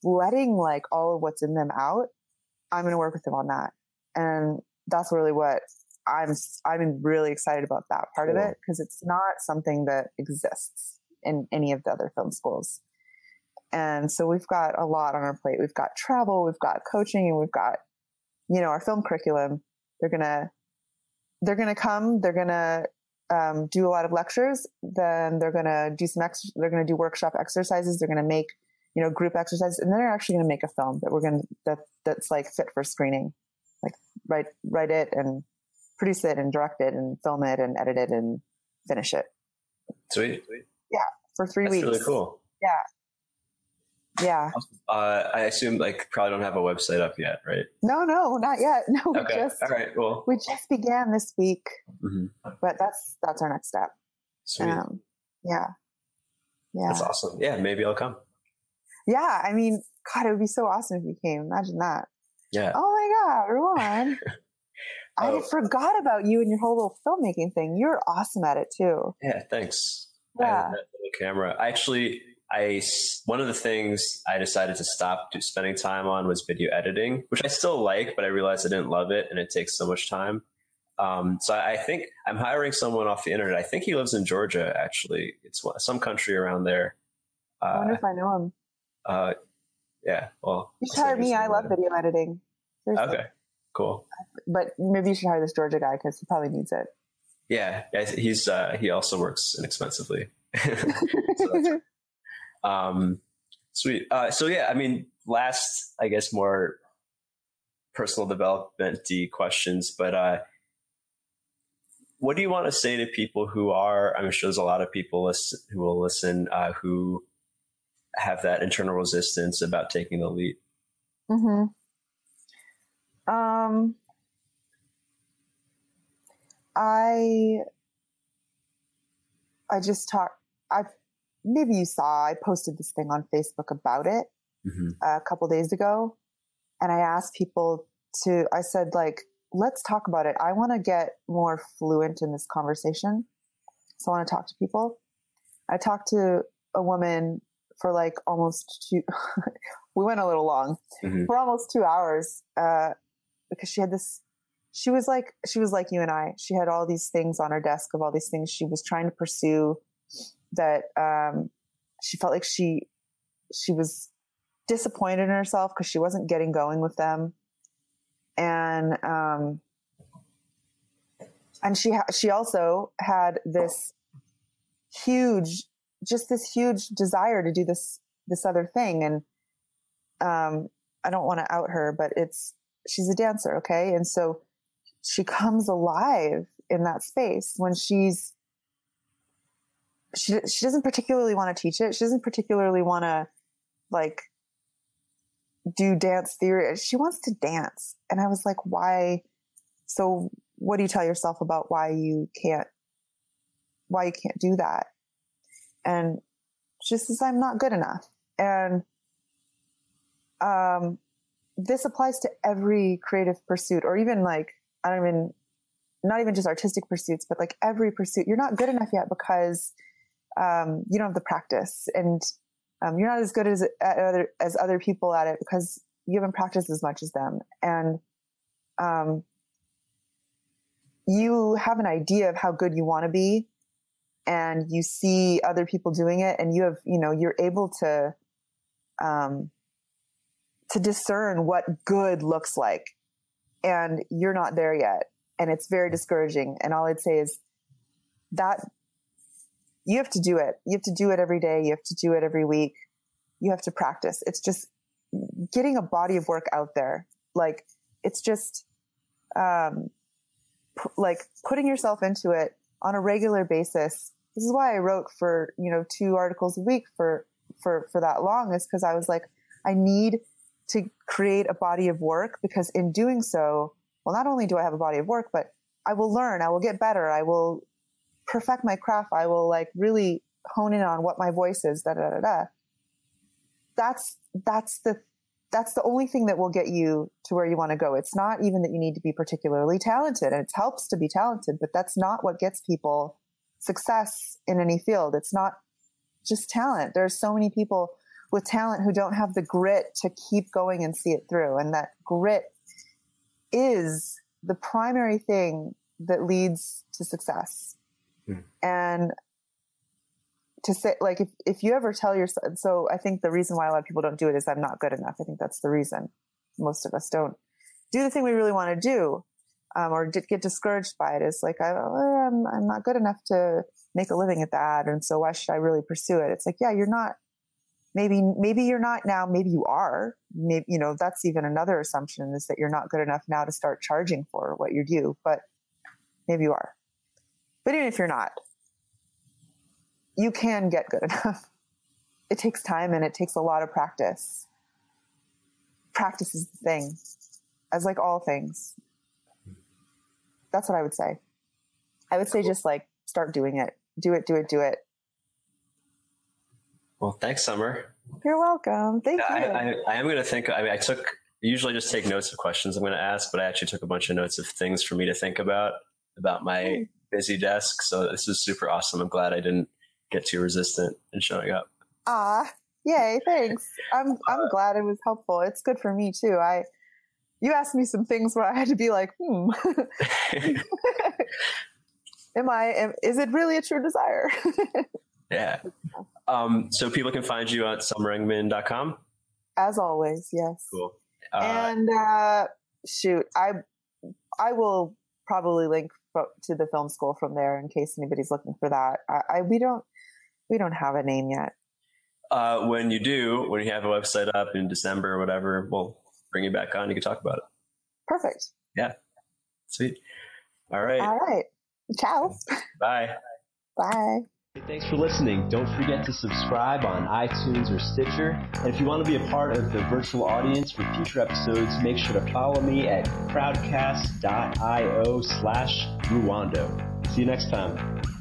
Speaker 2: letting like all of what's in them out i'm going to work with them on that. And that's really what i'm i'm really excited about that part cool. of it because it's not something that exists in any of the other film schools. And so we've got a lot on our plate. We've got travel we've got coaching and we've got you know, our film curriculum. They're gonna they're gonna come. They're gonna um, do a lot of lectures. Then they're gonna do some ex- They're gonna do workshop exercises. They're gonna make you know group exercises, and then they're actually gonna make a film that we're gonna that that's like fit for screening. Like write write it and produce it and direct it and film it and edit it and finish it.
Speaker 1: Sweet.
Speaker 2: Yeah, for three
Speaker 1: that's
Speaker 2: weeks.
Speaker 1: Really cool.
Speaker 2: Yeah, yeah.
Speaker 1: Uh, I assume like probably don't have a website up yet, right?
Speaker 2: No, no, not yet. <laughs> No, we
Speaker 1: okay.
Speaker 2: just
Speaker 1: all right. Well,
Speaker 2: we just began this week, mm-hmm. but that's that's our next step.
Speaker 1: Sweet.
Speaker 2: Um, yeah. Yeah.
Speaker 1: That's awesome. Yeah, maybe I'll come.
Speaker 2: Yeah, I mean, God, it would be so awesome if you came. Imagine that.
Speaker 1: Yeah.
Speaker 2: Oh my God, Ruwan. <laughs> oh. I forgot about you and your whole little filmmaking thing. You're awesome at it too.
Speaker 1: Yeah, thanks.
Speaker 2: Yeah.
Speaker 1: camera. I actually I one of the things I decided to stop spending time on was video editing, which I still like, but I realized I didn't love it, and it takes so much time. Um, so I think I'm hiring someone off the internet. I think he lives in Georgia. Actually, it's some country around there.
Speaker 2: Uh, I wonder if I know him.
Speaker 1: Uh, yeah. Well,
Speaker 2: you should hire me. I love video editing.
Speaker 1: Seriously. Okay. Cool.
Speaker 2: But maybe you should hire this Georgia guy because he probably needs it.
Speaker 1: Yeah, he's uh, he also works inexpensively. <laughs> so <laughs> um, sweet. Uh, so yeah, I mean, last, I guess, more personal development questions, but uh, what do you want to say to people who are? I'm sure there's a lot of people listen, who will listen uh, who have that internal resistance about taking the lead.
Speaker 2: Hmm. Um. I. I just talk. I've maybe you saw I posted this thing on Facebook about it mm-hmm. a couple days ago, and I asked people to. I said like, let's talk about it. I want to get more fluent in this conversation, so I want to talk to people. I talked to a woman for like almost two. <laughs> we went a little long mm-hmm. for almost two hours uh, because she had this. She was like she was like you and I. She had all these things on her desk of all these things she was trying to pursue that um, she felt like she she was disappointed in herself because she wasn't getting going with them, and um, and she ha- she also had this huge, just this huge desire to do this this other thing, and um, I don't want to out her, but it's she's a dancer, okay, and so she comes alive in that space when she's she she doesn't particularly want to teach it. She doesn't particularly want to like do dance theory. She wants to dance. And I was like, why? So what do you tell yourself about why you can't, why you can't do that? And she says, I'm not good enough. And, um, this applies to every creative pursuit or even like, I don't even, not even just artistic pursuits, but like every pursuit. You're not good enough yet because um, you don't have the practice and um, you're not as good as other, as other people at it because you haven't practiced as much as them. And um, you have an idea of how good you want to be and you see other people doing it and you have you know you're able to um, to discern what good looks like and you're not there yet. And it's very discouraging. And all i'd say is that you have to do it. You have to do it every day. You have to do it every week. You have to practice. It's just getting a body of work out there. Like it's just, um, p- like putting yourself into it on a regular basis. This is why I wrote for, you know, two articles a week for, for, for that long is because I was like, I need to create a body of work because in doing so, well, not only do I have a body of work, but I will learn, I will get better, I will perfect my craft, I will like really hone in on what my voice is, da da da da. That's that's the that's the only thing that will get you to where you want to go. It's not even that you need to be particularly talented, and it helps to be talented, but that's not what gets people success in any field. It's not just talent. There's so many people with talent who don't have the grit to keep going and see it through. And that grit is the primary thing that leads to success. Hmm. And to say, like, if, if you ever tell yourself, so I think the reason why a lot of people don't do it is I'm not good enough. I think that's the reason most of us don't do the thing we really want to do. Um, or get discouraged by it is like I, am I'm not good enough to make a living at that, and so why should I really pursue it? It's like yeah, you're not maybe maybe you're not now maybe you are maybe you know that's even another assumption is that you're not good enough now to start charging for what you do but maybe you are but even if you're not you can get good enough <laughs> it takes time and it takes a lot of practice practice is the thing as like all things that's what i would say i would say just like start doing it do it do it do it
Speaker 1: well, thanks, Summer.
Speaker 2: You're welcome. Thank
Speaker 1: yeah,
Speaker 2: you.
Speaker 1: I, I, I, am going to think. I mean, I took usually just take notes of questions I'm going to ask, but I actually took a bunch of notes of things for me to think about about my mm. Busy desk. So this is super awesome. I'm glad I didn't get too resistant in showing up.
Speaker 2: Ah, yay! Thanks. I'm I'm uh, glad it was helpful. It's good for me too. I you asked me some things where I had to be like, hmm. <laughs> am I? Am, is it really a true desire? <laughs>
Speaker 1: yeah. Um, so people can find you at summerengman.com.
Speaker 2: As always, yes.
Speaker 1: Cool.
Speaker 2: Uh, and uh, shoot, I I will probably link to the film school from there in case anybody's looking for that. I, I we don't we don't have a name yet.
Speaker 1: Uh, when you do, when you have a website up in December or whatever, we'll bring you back on. You can talk about it.
Speaker 2: Perfect.
Speaker 1: Yeah. Sweet. All right.
Speaker 2: All right. Ciao.
Speaker 1: Bye.
Speaker 2: Bye.
Speaker 1: Thanks for listening. Don't forget to subscribe on iTunes or Stitcher. And if you want to be a part of the virtual audience for future episodes, make sure to follow me at crowdcast.io slash Ruwando. See you next time.